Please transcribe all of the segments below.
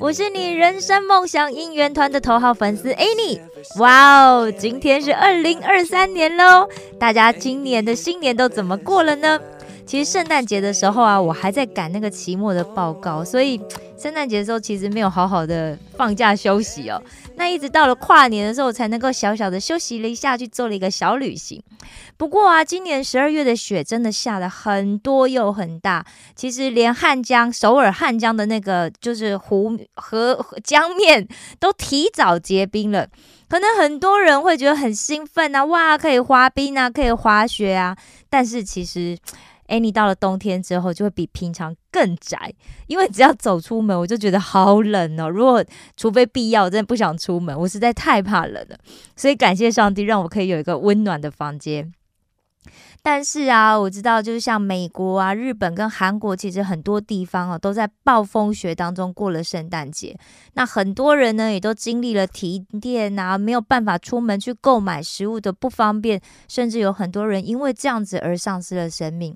我是你人生梦想应援团的头号粉丝 Annie。哇哦，今天是二零二三年喽，大家今年的新年都怎么过了呢？其实圣诞节的时候啊，我还在赶那个期末的报告，所以圣诞节的时候其实没有好好的放假休息哦。那一直到了跨年的时候，才能够小小的休息了一下，去做了一个小旅行。不过啊，今年十二月的雪真的下了很多又很大，其实连汉江、首尔汉江的那个就是湖和江面都提早结冰了。可能很多人会觉得很兴奋啊，哇，可以滑冰啊，可以滑雪啊。但是其实，哎，你到了冬天之后，就会比平常更宅，因为只要走出门，我就觉得好冷哦。如果除非必要，我真的不想出门，我实在太怕冷了。所以感谢上帝，让我可以有一个温暖的房间。但是啊，我知道，就是像美国啊、日本跟韩国，其实很多地方啊都在暴风雪当中过了圣诞节。那很多人呢，也都经历了停电啊，没有办法出门去购买食物的不方便，甚至有很多人因为这样子而丧失了生命。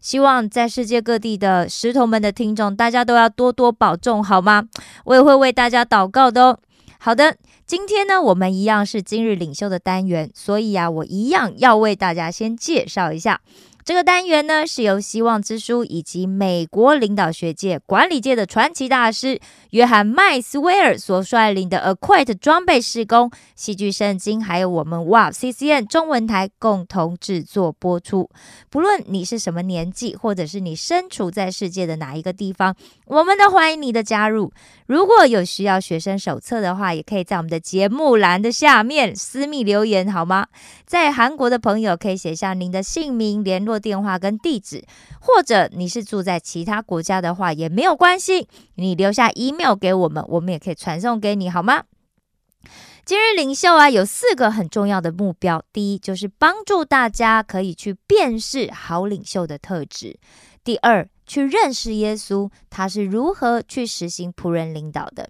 希望在世界各地的石头们的听众，大家都要多多保重，好吗？我也会为大家祷告的哦。好的，今天呢，我们一样是今日领袖的单元，所以啊，我一样要为大家先介绍一下这个单元呢，是由希望之书以及美国领导学界、管理界的传奇大师约翰麦斯威尔所率领的 Acquit 装备施工、戏剧圣经，还有我们 Wow CCN 中文台共同制作播出。不论你是什么年纪，或者是你身处在世界的哪一个地方，我们都欢迎你的加入。如果有需要学生手册的话，也可以在我们的节目栏的下面私密留言，好吗？在韩国的朋友可以写下您的姓名、联络电话跟地址，或者你是住在其他国家的话也没有关系，你留下 email 给我们，我们也可以传送给你，好吗？今日领袖啊，有四个很重要的目标。第一，就是帮助大家可以去辨识好领袖的特质；第二，去认识耶稣，他是如何去实行仆人领导的；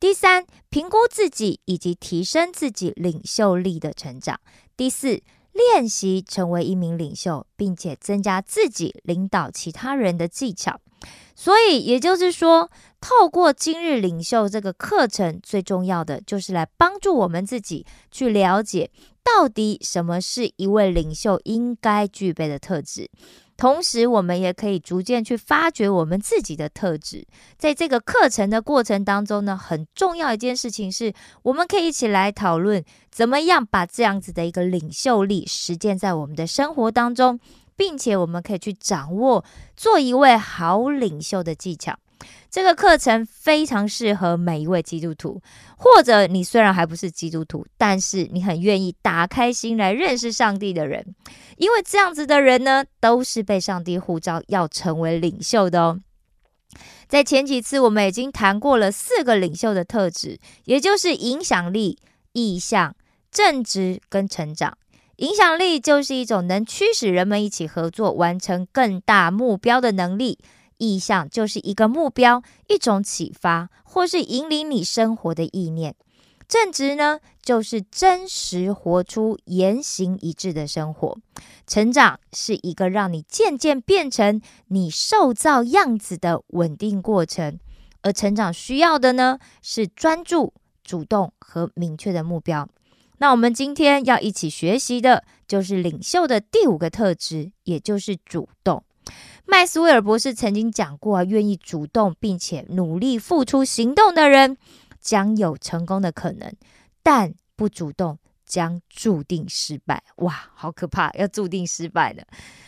第三，评估自己以及提升自己领袖力的成长；第四，练习成为一名领袖，并且增加自己领导其他人的技巧。所以，也就是说，透过今日领袖这个课程，最重要的就是来帮助我们自己去了解，到底什么是一位领袖应该具备的特质。同时，我们也可以逐渐去发掘我们自己的特质。在这个课程的过程当中呢，很重要一件事情是，我们可以一起来讨论，怎么样把这样子的一个领袖力实践在我们的生活当中。并且我们可以去掌握做一位好领袖的技巧。这个课程非常适合每一位基督徒，或者你虽然还不是基督徒，但是你很愿意打开心来认识上帝的人，因为这样子的人呢，都是被上帝呼召要成为领袖的哦。在前几次我们已经谈过了四个领袖的特质，也就是影响力、意向、正直跟成长。影响力就是一种能驱使人们一起合作、完成更大目标的能力；意向就是一个目标、一种启发，或是引领你生活的意念。正直呢，就是真实活出言行一致的生活。成长是一个让你渐渐变成你受造样子的稳定过程，而成长需要的呢，是专注、主动和明确的目标。那我们今天要一起学习的，就是领袖的第五个特质，也就是主动。麦斯威尔博士曾经讲过啊，愿意主动并且努力付出行动的人，将有成功的可能；但不主动，将注定失败。哇，好可怕，要注定失败了。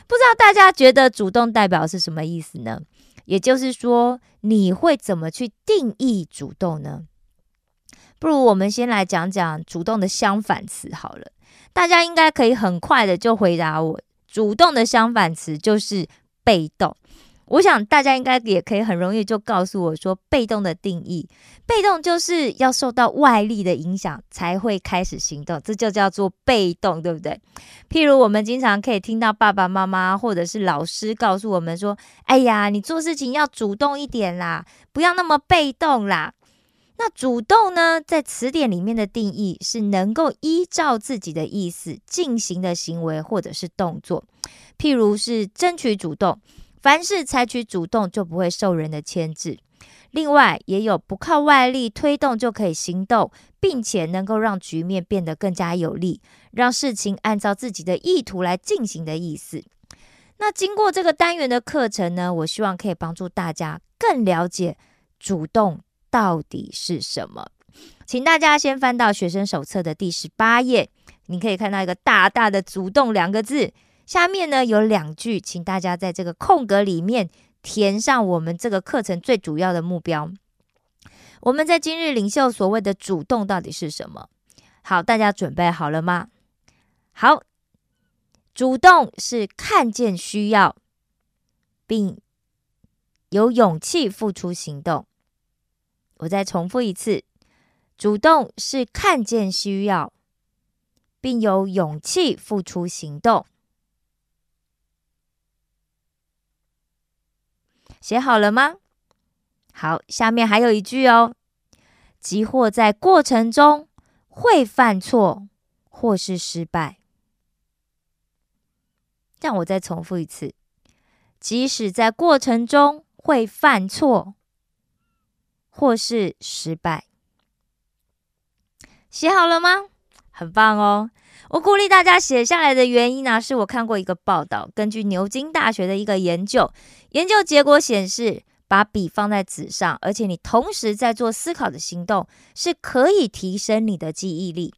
不知道大家觉得主动代表是什么意思呢？也就是说，你会怎么去定义主动呢？不如我们先来讲讲主动的相反词好了，大家应该可以很快的就回答我，主动的相反词就是被动。我想大家应该也可以很容易就告诉我说，被动的定义，被动就是要受到外力的影响才会开始行动，这就叫做被动，对不对？譬如我们经常可以听到爸爸妈妈或者是老师告诉我们说：“哎呀，你做事情要主动一点啦，不要那么被动啦。”那主动呢，在词典里面的定义是能够依照自己的意思进行的行为或者是动作，譬如是争取主动。凡是采取主动，就不会受人的牵制。另外，也有不靠外力推动就可以行动，并且能够让局面变得更加有利，让事情按照自己的意图来进行的意思。那经过这个单元的课程呢，我希望可以帮助大家更了解主动到底是什么。请大家先翻到学生手册的第十八页，你可以看到一个大大的“主动”两个字。下面呢有两句，请大家在这个空格里面填上我们这个课程最主要的目标。我们在今日领袖所谓的主动到底是什么？好，大家准备好了吗？好，主动是看见需要，并有勇气付出行动。我再重复一次，主动是看见需要，并有勇气付出行动。写好了吗？好，下面还有一句哦。即或在过程中会犯错或是失败，让我再重复一次。即使在过程中会犯错或是失败，写好了吗？很棒哦。我鼓励大家写下来的原因呢，是我看过一个报道，根据牛津大学的一个研究，研究结果显示，把笔放在纸上，而且你同时在做思考的行动，是可以提升你的记忆力。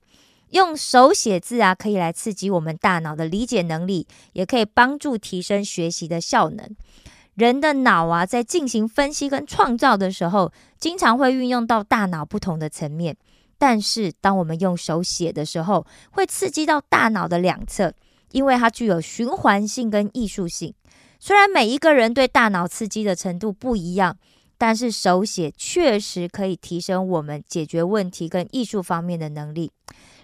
用手写字啊，可以来刺激我们大脑的理解能力，也可以帮助提升学习的效能。人的脑啊，在进行分析跟创造的时候，经常会运用到大脑不同的层面。但是，当我们用手写的时候，会刺激到大脑的两侧，因为它具有循环性跟艺术性。虽然每一个人对大脑刺激的程度不一样，但是手写确实可以提升我们解决问题跟艺术方面的能力。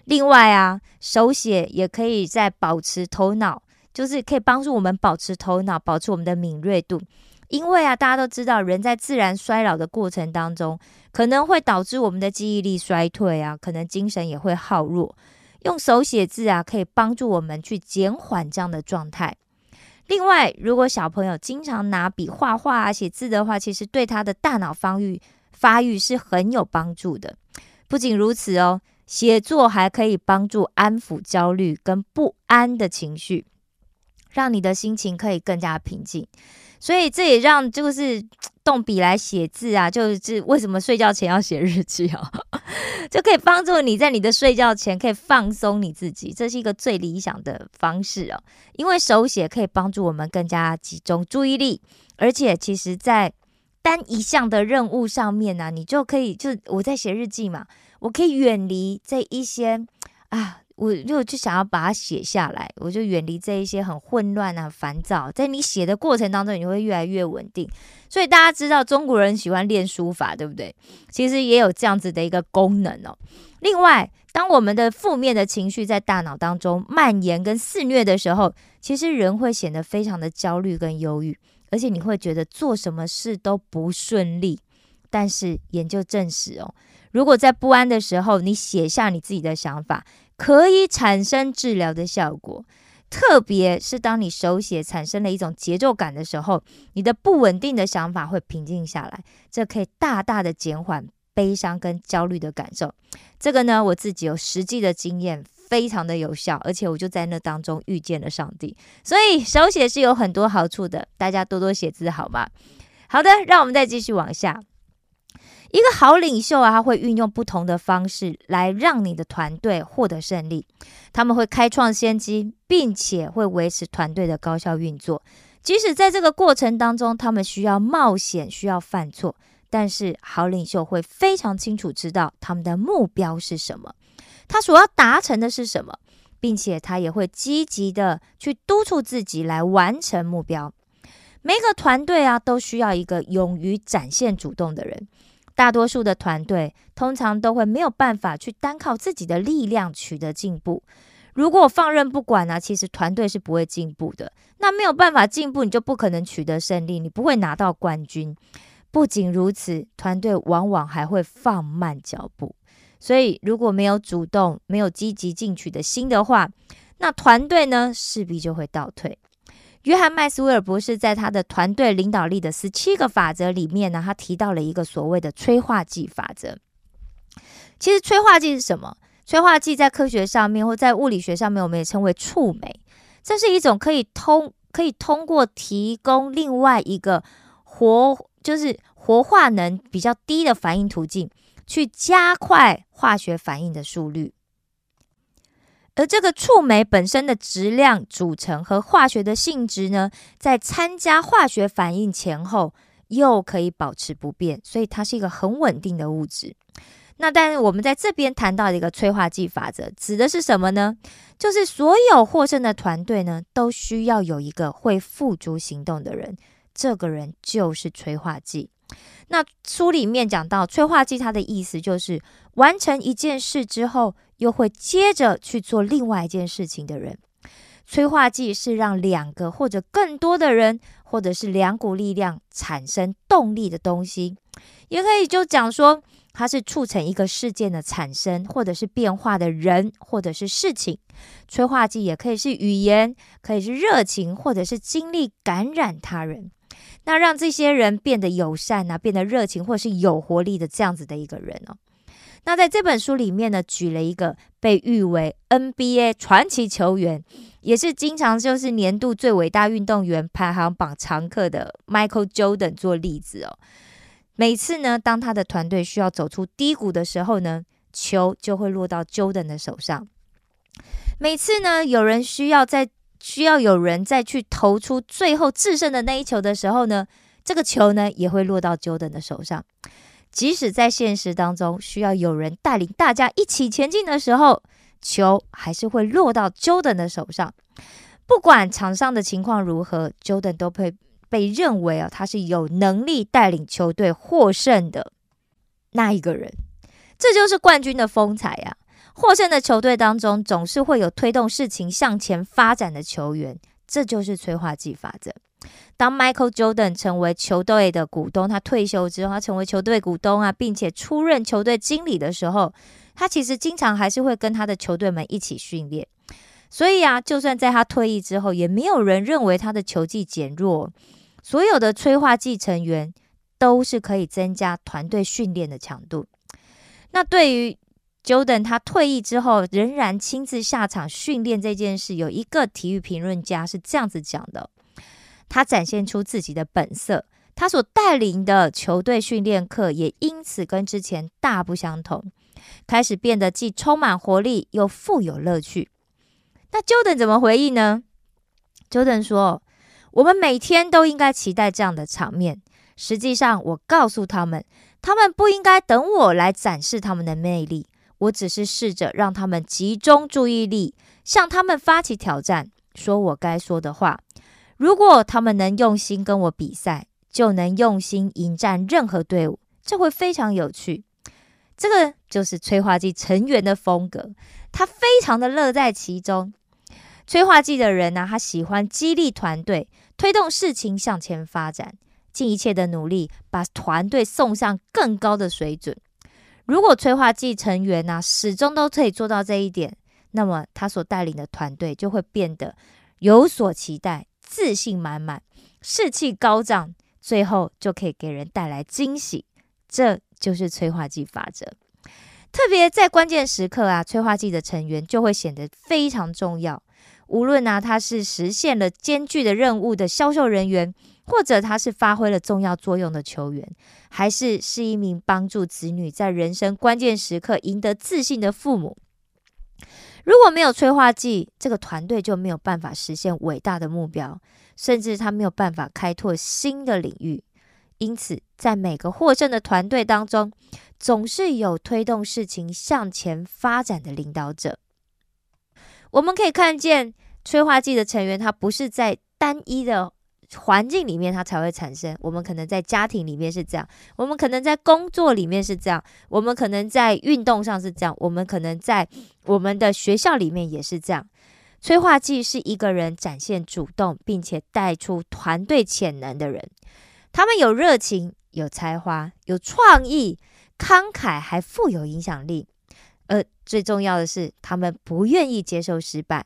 另外啊，手写也可以在保持头脑，就是可以帮助我们保持头脑，保持我们的敏锐度。因为啊，大家都知道，人在自然衰老的过程当中，可能会导致我们的记忆力衰退啊，可能精神也会耗弱。用手写字啊，可以帮助我们去减缓这样的状态。另外，如果小朋友经常拿笔画画啊、写字的话，其实对他的大脑发育发育是很有帮助的。不仅如此哦，写作还可以帮助安抚焦虑跟不安的情绪，让你的心情可以更加平静。所以这也让就是 动笔来写字啊，就是为什么睡觉前要写日记啊，就可以帮助你在你的睡觉前可以放松你自己，这是一个最理想的方式哦。因为手写可以帮助我们更加集中注意力，而且其实，在单一项的任务上面呢，你就可以就我在写日记嘛，我可以远离这一些啊。我就就想要把它写下来，我就远离这一些很混乱啊、烦躁。在你写的过程当中，你会越来越稳定。所以大家知道中国人喜欢练书法，对不对？其实也有这样子的一个功能哦。另外，当我们的负面的情绪在大脑当中蔓延跟肆虐的时候，其实人会显得非常的焦虑跟忧郁，而且你会觉得做什么事都不顺利。但是研究证实哦，如果在不安的时候，你写下你自己的想法。可以产生治疗的效果，特别是当你手写产生了一种节奏感的时候，你的不稳定的想法会平静下来，这可以大大的减缓悲伤跟焦虑的感受。这个呢，我自己有实际的经验，非常的有效，而且我就在那当中遇见了上帝。所以手写是有很多好处的，大家多多写字好吗？好的，让我们再继续往下。一个好领袖啊，他会运用不同的方式来让你的团队获得胜利。他们会开创先机，并且会维持团队的高效运作。即使在这个过程当中，他们需要冒险，需要犯错，但是好领袖会非常清楚知道他们的目标是什么，他所要达成的是什么，并且他也会积极的去督促自己来完成目标。每个团队啊，都需要一个勇于展现主动的人。大多数的团队通常都会没有办法去单靠自己的力量取得进步。如果放任不管呢，其实团队是不会进步的。那没有办法进步，你就不可能取得胜利，你不会拿到冠军。不仅如此，团队往往还会放慢脚步。所以，如果没有主动、没有积极进取的心的话，那团队呢势必就会倒退。约翰麦斯威尔博士在他的团队领导力的十七个法则里面呢，他提到了一个所谓的催化剂法则。其实，催化剂是什么？催化剂在科学上面或在物理学上面，我们也称为触媒。这是一种可以通可以通过提供另外一个活就是活化能比较低的反应途径，去加快化学反应的速率。而这个触媒本身的质量组成和化学的性质呢，在参加化学反应前后又可以保持不变，所以它是一个很稳定的物质。那但是我们在这边谈到一个催化剂法则，指的是什么呢？就是所有获胜的团队呢，都需要有一个会付诸行动的人，这个人就是催化剂。那书里面讲到催化剂，它的意思就是完成一件事之后，又会接着去做另外一件事情的人。催化剂是让两个或者更多的人，或者是两股力量产生动力的东西，也可以就讲说。它是促成一个事件的产生，或者是变化的人，或者是事情。催化剂也可以是语言，可以是热情，或者是精力感染他人，那让这些人变得友善啊，变得热情，或者是有活力的这样子的一个人哦。那在这本书里面呢，举了一个被誉为 NBA 传奇球员，也是经常就是年度最伟大运动员排行榜常客的 Michael Jordan 做例子哦。每次呢，当他的团队需要走出低谷的时候呢，球就会落到 Jordan 的手上。每次呢，有人需要在需要有人再去投出最后制胜的那一球的时候呢，这个球呢也会落到 Jordan 的手上。即使在现实当中需要有人带领大家一起前进的时候，球还是会落到 Jordan 的手上。不管场上的情况如何，Jordan 都会。被认为啊，他是有能力带领球队获胜的那一个人，这就是冠军的风采呀！获胜的球队当中，总是会有推动事情向前发展的球员，这就是催化剂法则。当 Michael Jordan 成为球队的股东，他退休之后，他成为球队股东啊，并且出任球队经理的时候，他其实经常还是会跟他的球队们一起训练。所以啊，就算在他退役之后，也没有人认为他的球技减弱。所有的催化剂成员都是可以增加团队训练的强度。那对于 Jordan 他退役之后仍然亲自下场训练这件事，有一个体育评论家是这样子讲的：他展现出自己的本色，他所带领的球队训练课也因此跟之前大不相同，开始变得既充满活力又富有乐趣。那 Jordan 怎么回应呢？Jordan 说。我们每天都应该期待这样的场面。实际上，我告诉他们，他们不应该等我来展示他们的魅力。我只是试着让他们集中注意力，向他们发起挑战，说我该说的话。如果他们能用心跟我比赛，就能用心迎战任何队伍，这会非常有趣。这个就是催化剂成员的风格，他非常的乐在其中。催化剂的人呢，他喜欢激励团队，推动事情向前发展，尽一切的努力把团队送上更高的水准。如果催化剂成员呢始终都可以做到这一点，那么他所带领的团队就会变得有所期待、自信满满、士气高涨，最后就可以给人带来惊喜。这就是催化剂法则。特别在关键时刻啊，催化剂的成员就会显得非常重要。无论呢，他是实现了艰巨的任务的销售人员，或者他是发挥了重要作用的球员，还是是一名帮助子女在人生关键时刻赢得自信的父母，如果没有催化剂，这个团队就没有办法实现伟大的目标，甚至他没有办法开拓新的领域。因此，在每个获胜的团队当中，总是有推动事情向前发展的领导者。我们可以看见催化剂的成员，他不是在单一的环境里面它才会产生。我们可能在家庭里面是这样，我们可能在工作里面是这样，我们可能在运动上是这样，我们可能在我们的学校里面也是这样。催化剂是一个人展现主动，并且带出团队潜能的人。他们有热情、有才华、有创意、慷慨，还富有影响力。而最重要的是，他们不愿意接受失败。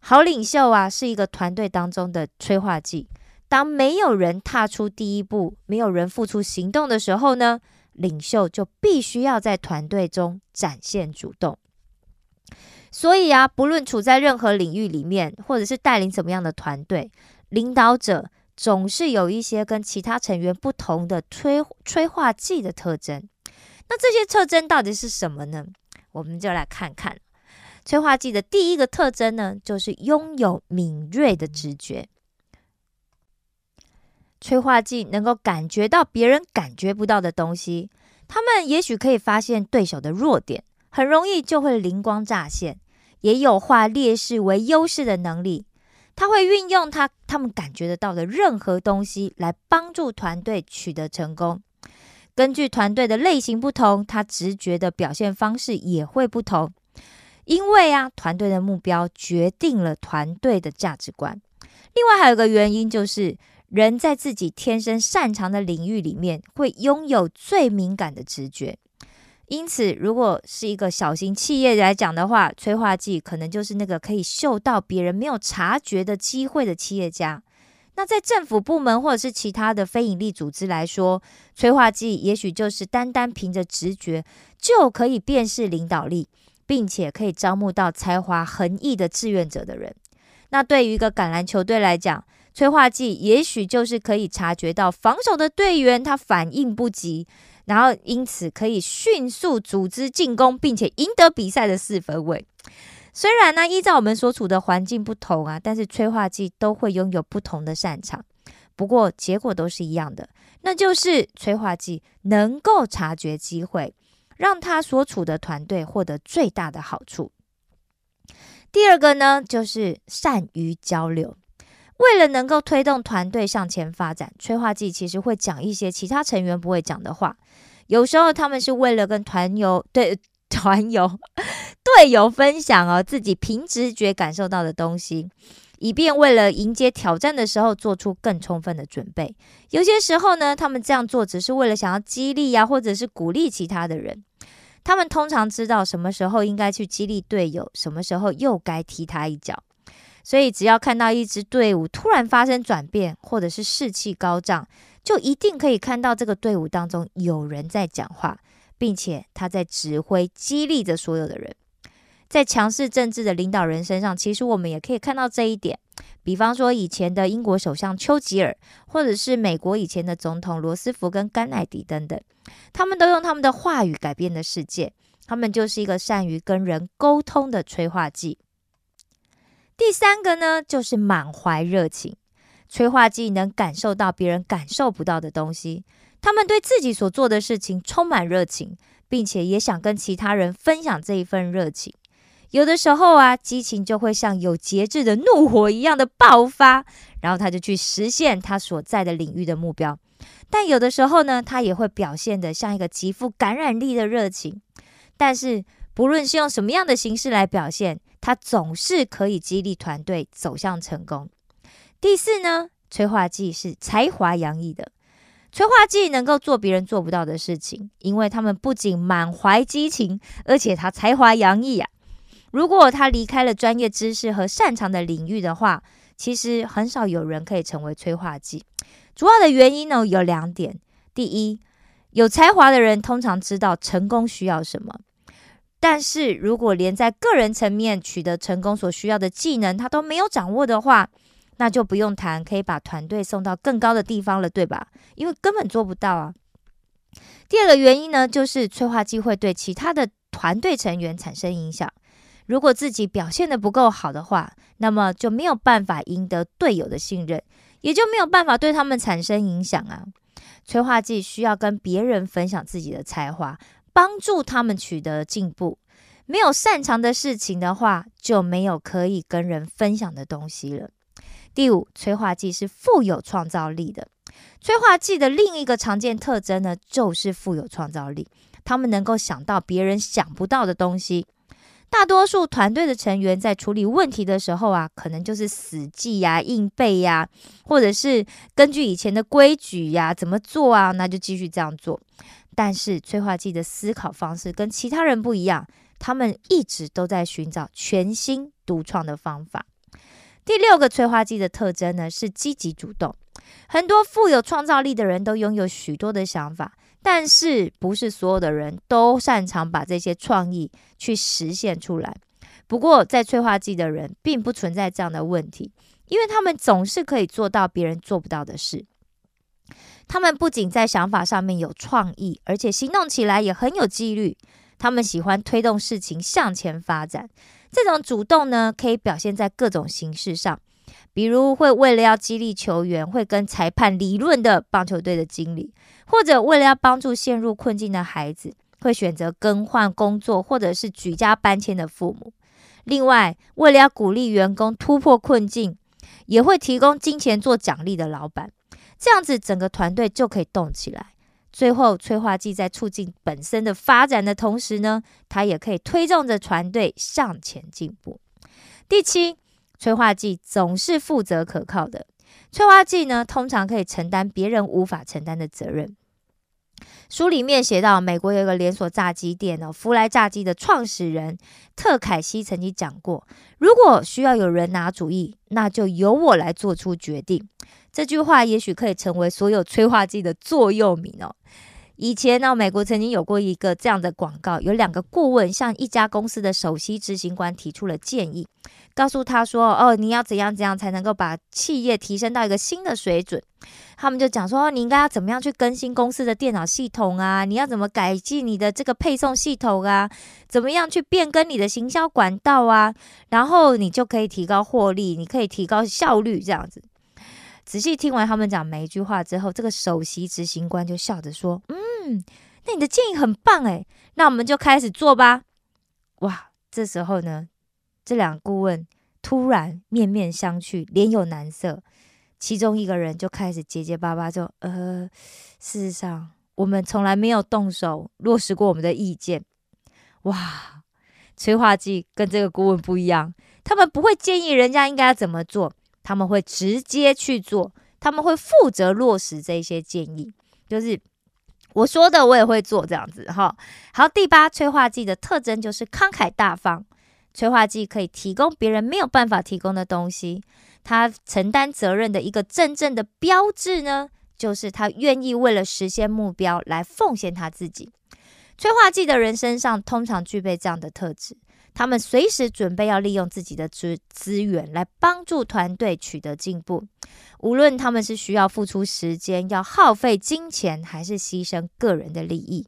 好领袖啊，是一个团队当中的催化剂。当没有人踏出第一步，没有人付出行动的时候呢，领袖就必须要在团队中展现主动。所以啊，不论处在任何领域里面，或者是带领怎么样的团队，领导者总是有一些跟其他成员不同的催催化剂的特征。那这些特征到底是什么呢？我们就来看看催化剂的第一个特征呢，就是拥有敏锐的直觉。催化剂能够感觉到别人感觉不到的东西，他们也许可以发现对手的弱点，很容易就会灵光乍现。也有化劣势为优势的能力，他会运用他他们感觉得到的任何东西来帮助团队取得成功。根据团队的类型不同，他直觉的表现方式也会不同。因为啊，团队的目标决定了团队的价值观。另外还有一个原因，就是人在自己天生擅长的领域里面，会拥有最敏感的直觉。因此，如果是一个小型企业来讲的话，催化剂可能就是那个可以嗅到别人没有察觉的机会的企业家。那在政府部门或者是其他的非营利组织来说，催化剂也许就是单单凭着直觉就可以辨识领导力，并且可以招募到才华横溢的志愿者的人。那对于一个橄榄球队来讲，催化剂也许就是可以察觉到防守的队员他反应不及。然后，因此可以迅速组织进攻，并且赢得比赛的四分位。虽然呢，依照我们所处的环境不同啊，但是催化剂都会拥有不同的擅长。不过结果都是一样的，那就是催化剂能够察觉机会，让他所处的团队获得最大的好处。第二个呢，就是善于交流。为了能够推动团队向前发展，催化剂其实会讲一些其他成员不会讲的话。有时候他们是为了跟团友对 团友队友分享哦自己凭直觉感受到的东西，以便为了迎接挑战的时候做出更充分的准备。有些时候呢，他们这样做只是为了想要激励呀，或者是鼓励其他的人。他们通常知道什么时候应该去激励队友，什么时候又该踢他一脚。所以，只要看到一支队伍突然发生转变，或者是士气高涨，就一定可以看到这个队伍当中有人在讲话，并且他在指挥、激励着所有的人。在强势政治的领导人身上，其实我们也可以看到这一点。比方说，以前的英国首相丘吉尔，或者是美国以前的总统罗斯福跟甘乃迪等等，他们都用他们的话语改变了世界。他们就是一个善于跟人沟通的催化剂。第三个呢，就是满怀热情。催化剂能感受到别人感受不到的东西，他们对自己所做的事情充满热情，并且也想跟其他人分享这一份热情。有的时候啊，激情就会像有节制的怒火一样的爆发，然后他就去实现他所在的领域的目标。但有的时候呢，他也会表现得像一个极富感染力的热情。但是不论是用什么样的形式来表现。他总是可以激励团队走向成功。第四呢，催化剂是才华洋溢的，催化剂能够做别人做不到的事情，因为他们不仅满怀激情，而且他才华洋溢啊。如果他离开了专业知识和擅长的领域的话，其实很少有人可以成为催化剂。主要的原因呢有两点：第一，有才华的人通常知道成功需要什么。但是如果连在个人层面取得成功所需要的技能他都没有掌握的话，那就不用谈可以把团队送到更高的地方了，对吧？因为根本做不到啊。第二个原因呢，就是催化剂会对其他的团队成员产生影响。如果自己表现的不够好的话，那么就没有办法赢得队友的信任，也就没有办法对他们产生影响啊。催化剂需要跟别人分享自己的才华。帮助他们取得进步。没有擅长的事情的话，就没有可以跟人分享的东西了。第五，催化剂是富有创造力的。催化剂的另一个常见特征呢，就是富有创造力。他们能够想到别人想不到的东西。大多数团队的成员在处理问题的时候啊，可能就是死记呀、硬背呀，或者是根据以前的规矩呀怎么做啊，那就继续这样做。但是催化剂的思考方式跟其他人不一样，他们一直都在寻找全新独创的方法。第六个催化剂的特征呢，是积极主动。很多富有创造力的人都拥有许多的想法。但是不是所有的人都擅长把这些创意去实现出来。不过在催化剂的人并不存在这样的问题，因为他们总是可以做到别人做不到的事。他们不仅在想法上面有创意，而且行动起来也很有纪律。他们喜欢推动事情向前发展。这种主动呢，可以表现在各种形式上，比如会为了要激励球员，会跟裁判理论的棒球队的经理。或者为了要帮助陷入困境的孩子，会选择更换工作，或者是举家搬迁的父母。另外，为了要鼓励员工突破困境，也会提供金钱做奖励的老板。这样子，整个团队就可以动起来。最后，催化剂在促进本身的发展的同时呢，它也可以推动着团队向前进步。第七，催化剂总是负责可靠的。催化剂呢，通常可以承担别人无法承担的责任。书里面写到，美国有一个连锁炸鸡店哦，福来炸鸡的创始人特凯西曾经讲过：“如果需要有人拿主意，那就由我来做出决定。”这句话也许可以成为所有催化剂的座右铭哦。以前呢，美国曾经有过一个这样的广告，有两个顾问向一家公司的首席执行官提出了建议，告诉他说：“哦，你要怎样怎样才能够把企业提升到一个新的水准？”他们就讲说：“你应该要怎么样去更新公司的电脑系统啊？你要怎么改进你的这个配送系统啊？怎么样去变更你的行销管道啊？然后你就可以提高获利，你可以提高效率，这样子。”仔细听完他们讲每一句话之后，这个首席执行官就笑着说：“嗯，那你的建议很棒诶，那我们就开始做吧。”哇，这时候呢，这两个顾问突然面面相觑，脸有难色。其中一个人就开始结结巴巴，就呃，事实上我们从来没有动手落实过我们的意见。哇，催化剂跟这个顾问不一样，他们不会建议人家应该怎么做。他们会直接去做，他们会负责落实这些建议，就是我说的，我也会做这样子哈。好，第八，催化剂的特征就是慷慨大方。催化剂可以提供别人没有办法提供的东西，他承担责任的一个真正的标志呢，就是他愿意为了实现目标来奉献他自己。催化剂的人身上通常具备这样的特质。他们随时准备要利用自己的资资源来帮助团队取得进步，无论他们是需要付出时间、要耗费金钱，还是牺牲个人的利益。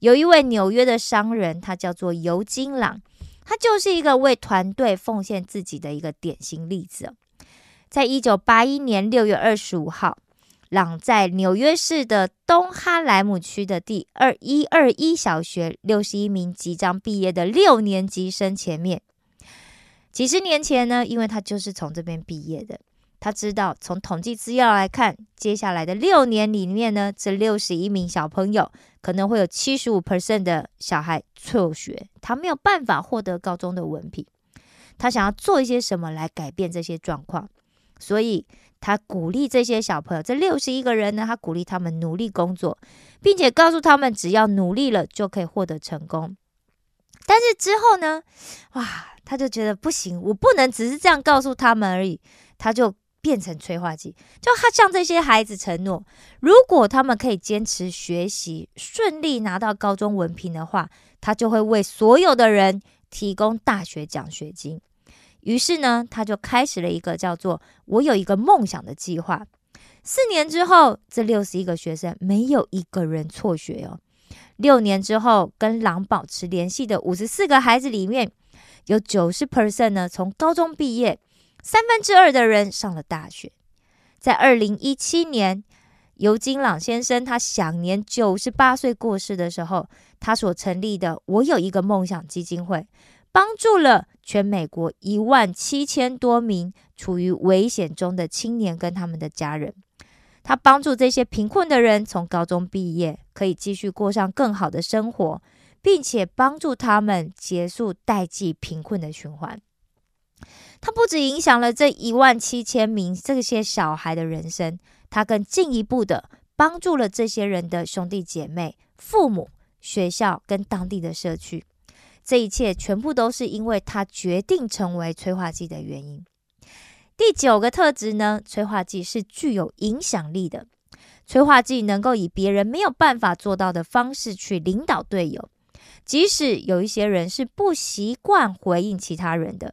有一位纽约的商人，他叫做尤金朗，他就是一个为团队奉献自己的一个典型例子。在一九八一年六月二十五号。朗在纽约市的东哈莱姆区的第二一二一小学，六十一名即将毕业的六年级生前面。几十年前呢，因为他就是从这边毕业的，他知道从统计资料来看，接下来的六年里面呢，这六十一名小朋友可能会有七十五 percent 的小孩辍学，他没有办法获得高中的文凭。他想要做一些什么来改变这些状况，所以。他鼓励这些小朋友，这六十一个人呢，他鼓励他们努力工作，并且告诉他们，只要努力了就可以获得成功。但是之后呢，哇，他就觉得不行，我不能只是这样告诉他们而已。他就变成催化剂，就他向这些孩子承诺，如果他们可以坚持学习，顺利拿到高中文凭的话，他就会为所有的人提供大学奖学金。于是呢，他就开始了一个叫做“我有一个梦想”的计划。四年之后，这六十一个学生没有一个人辍学哦。六年之后，跟狼保持联系的五十四个孩子里面，有九十 percent 呢从高中毕业，三分之二的人上了大学。在二零一七年，尤金朗先生他享年九十八岁过世的时候，他所成立的“我有一个梦想”基金会，帮助了。全美国一万七千多名处于危险中的青年跟他们的家人。他帮助这些贫困的人从高中毕业，可以继续过上更好的生活，并且帮助他们结束代际贫困的循环。他不止影响了这一万七千名这些小孩的人生，他更进一步的帮助了这些人的兄弟姐妹、父母、学校跟当地的社区。这一切全部都是因为他决定成为催化剂的原因。第九个特质呢，催化剂是具有影响力的。催化剂能够以别人没有办法做到的方式去领导队友，即使有一些人是不习惯回应其他人的，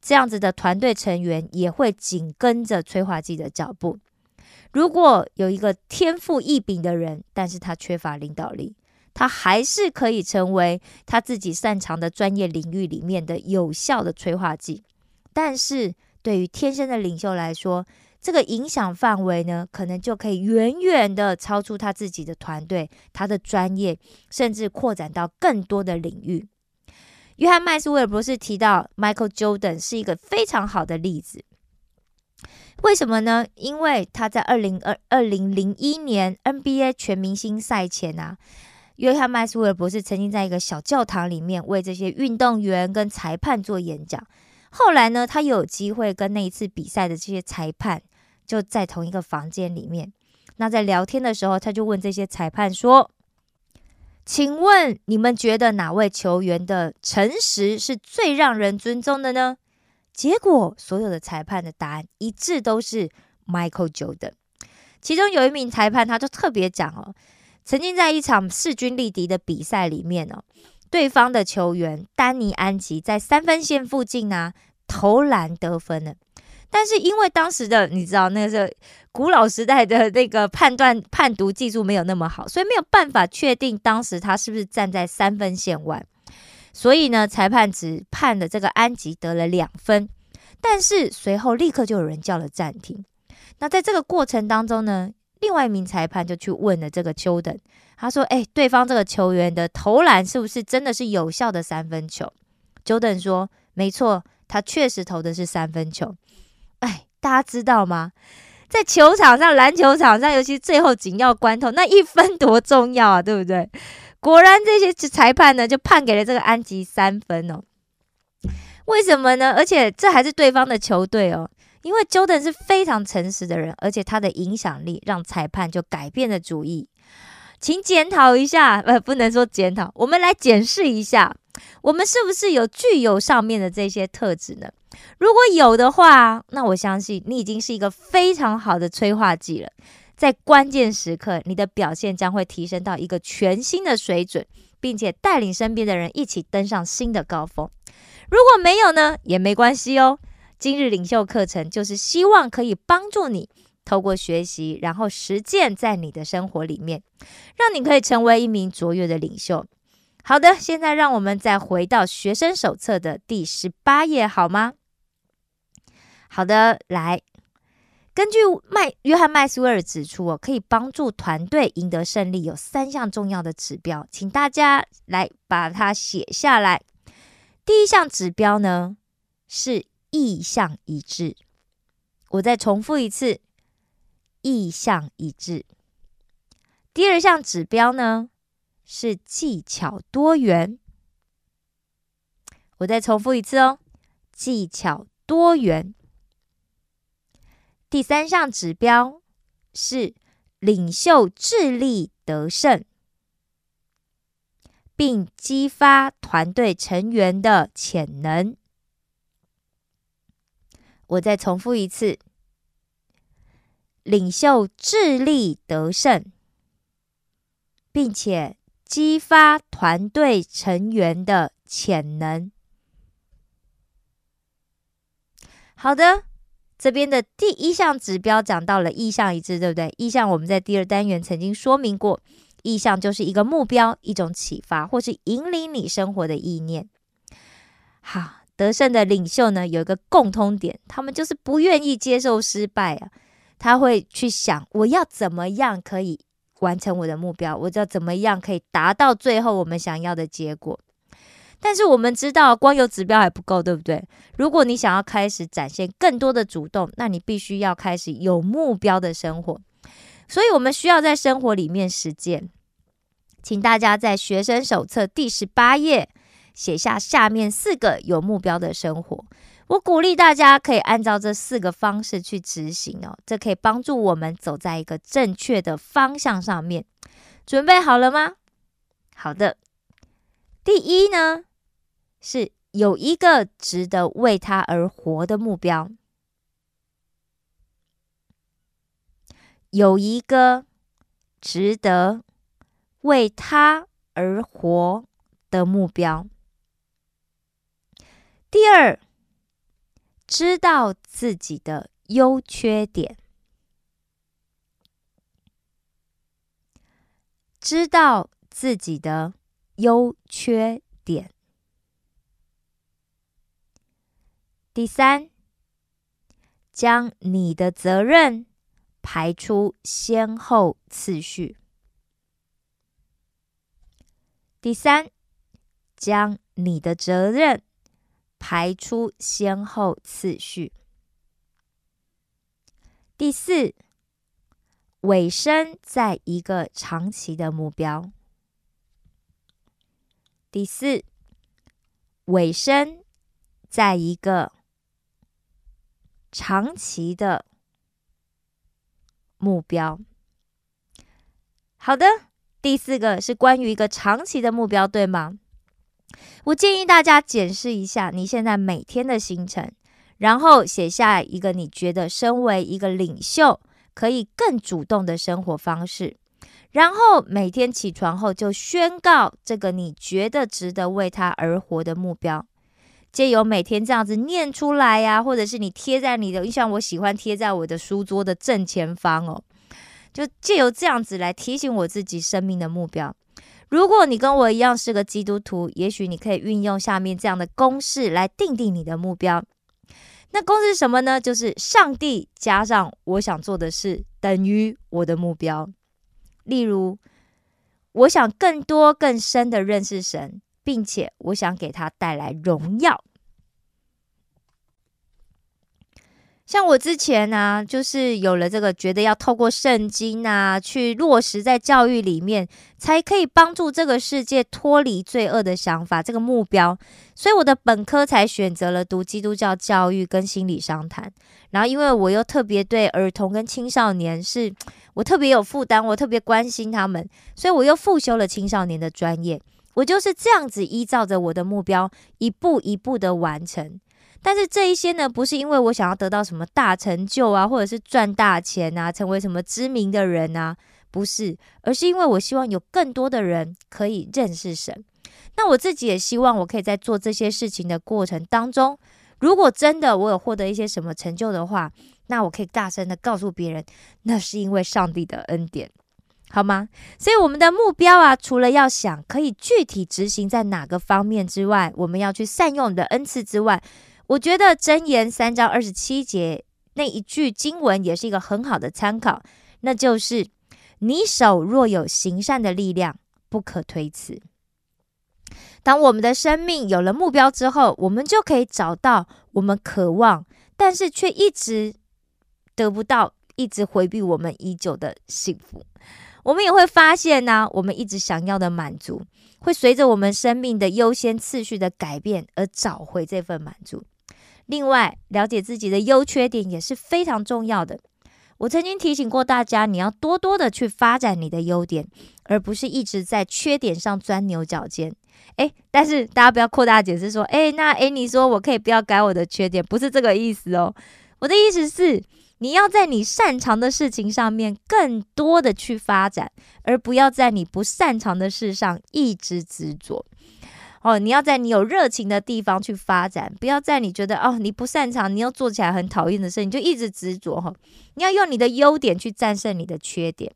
这样子的团队成员也会紧跟着催化剂的脚步。如果有一个天赋异禀的人，但是他缺乏领导力。他还是可以成为他自己擅长的专业领域里面的有效的催化剂，但是对于天生的领袖来说，这个影响范围呢，可能就可以远远的超出他自己的团队、他的专业，甚至扩展到更多的领域。约翰麦斯威尔博士提到，Michael Jordan 是一个非常好的例子。为什么呢？因为他在二零二二零零一年 NBA 全明星赛前啊。约翰麦斯威尔博士曾经在一个小教堂里面为这些运动员跟裁判做演讲。后来呢，他有机会跟那一次比赛的这些裁判就在同一个房间里面。那在聊天的时候，他就问这些裁判说：“请问你们觉得哪位球员的诚实是最让人尊重的呢？”结果所有的裁判的答案一致都是 Michael Jordan。其中有一名裁判他就特别讲哦。曾经在一场势均力敌的比赛里面呢，对方的球员丹尼安吉在三分线附近呢投篮得分了，但是因为当时的你知道那个是古老时代的那个判断判读技术没有那么好，所以没有办法确定当时他是不是站在三分线外，所以呢裁判只判了这个安吉得了两分，但是随后立刻就有人叫了暂停。那在这个过程当中呢？另外一名裁判就去问了这个丘登，他说：“哎，对方这个球员的投篮是不是真的是有效的三分球？”丘登说：“没错，他确实投的是三分球。”哎，大家知道吗？在球场上，篮球场上，尤其最后紧要关头，那一分多重要啊，对不对？果然，这些裁判呢，就判给了这个安吉三分哦。为什么呢？而且这还是对方的球队哦。因为 Jordan 是非常诚实的人，而且他的影响力让裁判就改变了主意。请检讨一下，呃，不能说检讨，我们来检视一下，我们是不是有具有上面的这些特质呢？如果有的话，那我相信你已经是一个非常好的催化剂了。在关键时刻，你的表现将会提升到一个全新的水准，并且带领身边的人一起登上新的高峰。如果没有呢，也没关系哦。今日领袖课程就是希望可以帮助你透过学习，然后实践在你的生活里面，让你可以成为一名卓越的领袖。好的，现在让我们再回到学生手册的第十八页，好吗？好的，来，根据麦约翰麦斯威尔指出，哦，可以帮助团队赢得胜利有三项重要的指标，请大家来把它写下来。第一项指标呢是。意向一致，我再重复一次，意向一致。第二项指标呢是技巧多元，我再重复一次哦，技巧多元。第三项指标是领袖智力得胜，并激发团队成员的潜能。我再重复一次：领袖智力得胜，并且激发团队成员的潜能。好的，这边的第一项指标讲到了意向一致，对不对？意向我们在第二单元曾经说明过，意向就是一个目标、一种启发，或是引领你生活的意念。好。得胜的领袖呢，有一个共通点，他们就是不愿意接受失败啊。他会去想，我要怎么样可以完成我的目标，我要怎么样可以达到最后我们想要的结果。但是我们知道，光有指标还不够，对不对？如果你想要开始展现更多的主动，那你必须要开始有目标的生活。所以，我们需要在生活里面实践。请大家在学生手册第十八页写下下面四个有目标的生活。我鼓励大家可以按照这四个方式去执行哦，这可以帮助我们走在一个正确的方向上面。准备好了吗？好的。第一呢，是有一个值得为他而活的目标，有一个值得为他而活的目标。第二。知道自己的优缺点，知道自己的优缺点。第三，将你的责任排出先后次序。第三，将你的责任。排出先后次序。第四，尾声在一个长期的目标。第四，尾声在一个长期的目标。好的，第四个是关于一个长期的目标，对吗？我建议大家检视一下你现在每天的行程，然后写下一个你觉得身为一个领袖可以更主动的生活方式，然后每天起床后就宣告这个你觉得值得为他而活的目标，借由每天这样子念出来呀，或者是你贴在你的，像我喜欢贴在我的书桌的正前方哦，就借由这样子来提醒我自己生命的目标。如果你跟我一样是个基督徒，也许你可以运用下面这样的公式来定定你的目标。那公式是什么呢？就是上帝加上我想做的事等于我的目标。例如，我想更多更深的认识神，并且我想给他带来荣耀。像我之前呢，就是有了这个觉得要透过圣经啊，去落实在教育里面，才可以帮助这个世界脱离罪恶的想法，这个目标，所以我的本科才选择了读基督教教育跟心理商谈。然后，因为我又特别对儿童跟青少年是我特别有负担，我特别关心他们，所以我又复修了青少年的专业。我就是这样子依照着我的目标，一步一步的完成。但是这一些呢，不是因为我想要得到什么大成就啊，或者是赚大钱啊，成为什么知名的人啊，不是，而是因为我希望有更多的人可以认识神。那我自己也希望，我可以在做这些事情的过程当中，如果真的我有获得一些什么成就的话，那我可以大声的告诉别人，那是因为上帝的恩典，好吗？所以我们的目标啊，除了要想可以具体执行在哪个方面之外，我们要去善用你的恩赐之外。我觉得箴言三章二十七节那一句经文也是一个很好的参考，那就是你手若有行善的力量，不可推辞。当我们的生命有了目标之后，我们就可以找到我们渴望，但是却一直得不到，一直回避我们已久的幸福。我们也会发现呢，我们一直想要的满足，会随着我们生命的优先次序的改变而找回这份满足。另外，了解自己的优缺点也是非常重要的。我曾经提醒过大家，你要多多的去发展你的优点，而不是一直在缺点上钻牛角尖。诶，但是大家不要扩大解释说，诶，那诶，你说我可以不要改我的缺点，不是这个意思哦。我的意思是，你要在你擅长的事情上面更多的去发展，而不要在你不擅长的事上一直执着。哦，你要在你有热情的地方去发展，不要在你觉得哦你不擅长，你又做起来很讨厌的事，你就一直执着哈。你要用你的优点去战胜你的缺点，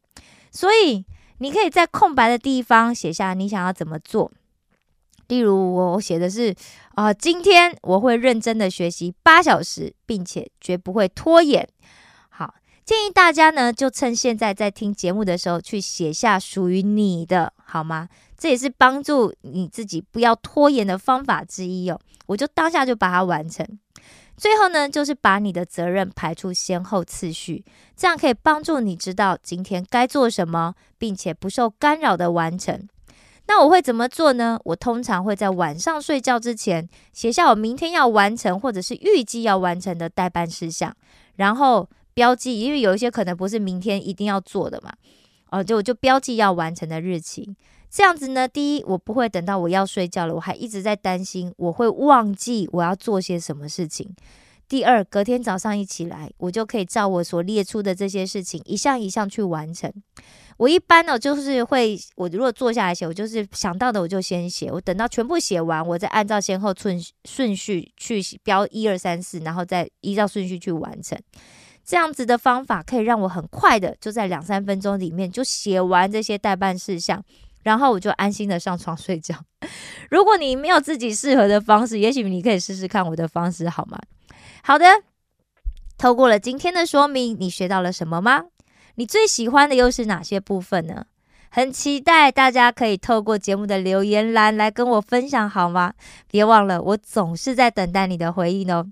所以你可以在空白的地方写下你想要怎么做。例如我写的是啊，今天我会认真的学习八小时，并且绝不会拖延。好，建议大家呢，就趁现在在听节目的时候，去写下属于你的，好吗？这也是帮助你自己不要拖延的方法之一哦。我就当下就把它完成。最后呢，就是把你的责任排出先后次序，这样可以帮助你知道今天该做什么，并且不受干扰的完成。那我会怎么做呢？我通常会在晚上睡觉之前写下我明天要完成或者是预计要完成的代办事项，然后标记，因为有一些可能不是明天一定要做的嘛，哦，就我就标记要完成的日期。这样子呢，第一，我不会等到我要睡觉了，我还一直在担心我会忘记我要做些什么事情。第二，隔天早上一起来，我就可以照我所列出的这些事情一项一项去完成。我一般呢，就是会，我如果坐下来写，我就是想到的我就先写，我等到全部写完，我再按照先后顺顺序去标一二三四，然后再依照顺序去完成。这样子的方法可以让我很快的就在两三分钟里面就写完这些代办事项。然后我就安心的上床睡觉。如果你没有自己适合的方式，也许你可以试试看我的方式，好吗？好的。透过了今天的说明，你学到了什么吗？你最喜欢的又是哪些部分呢？很期待大家可以透过节目的留言栏来跟我分享，好吗？别忘了，我总是在等待你的回应哦。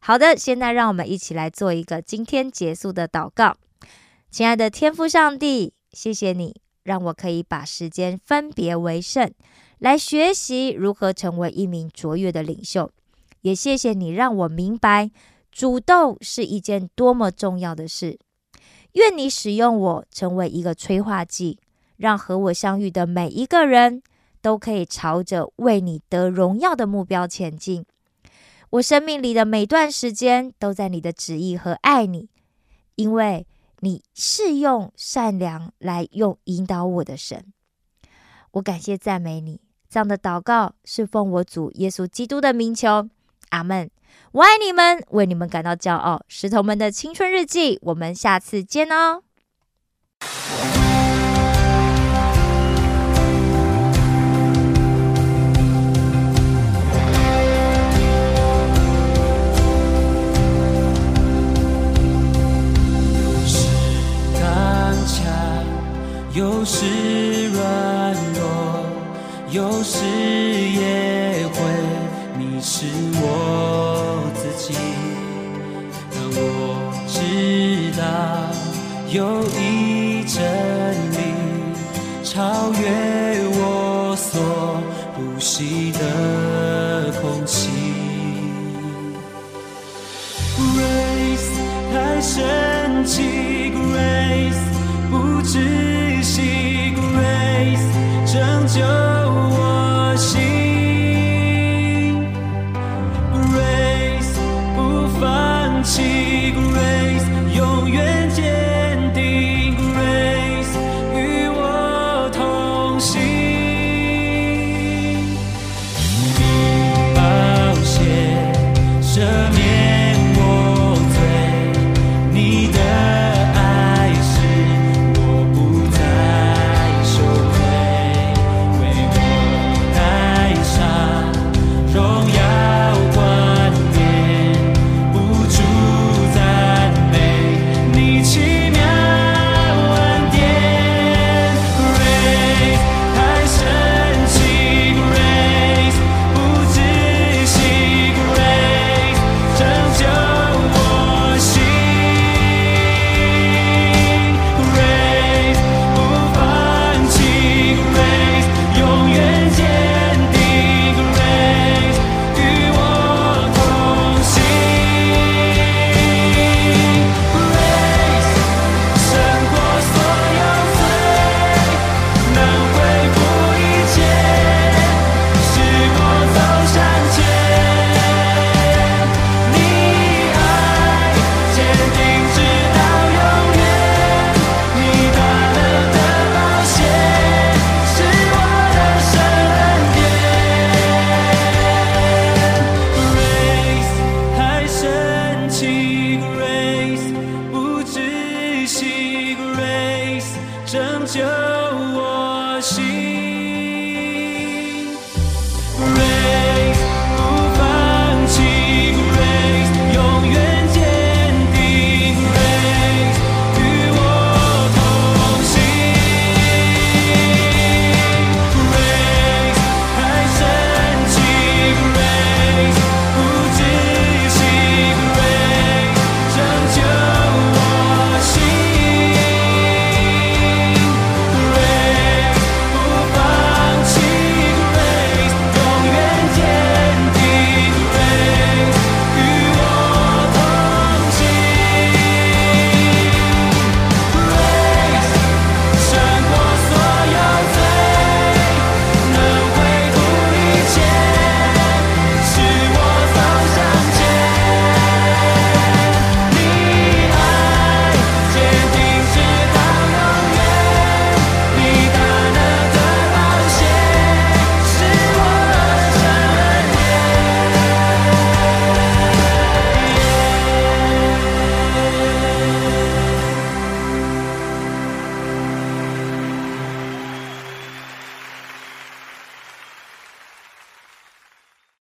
好的，现在让我们一起来做一个今天结束的祷告。亲爱的天父上帝，谢谢你。让我可以把时间分别为圣，来学习如何成为一名卓越的领袖。也谢谢你让我明白，主动是一件多么重要的事。愿你使用我成为一个催化剂，让和我相遇的每一个人都可以朝着为你得荣耀的目标前进。我生命里的每段时间都在你的旨意和爱你，因为。你是用善良来用引导我的神，我感谢赞美你。这样的祷告是奉我主耶稣基督的名求，阿门。我爱你们，为你们感到骄傲。石头们的青春日记，我们下次见哦。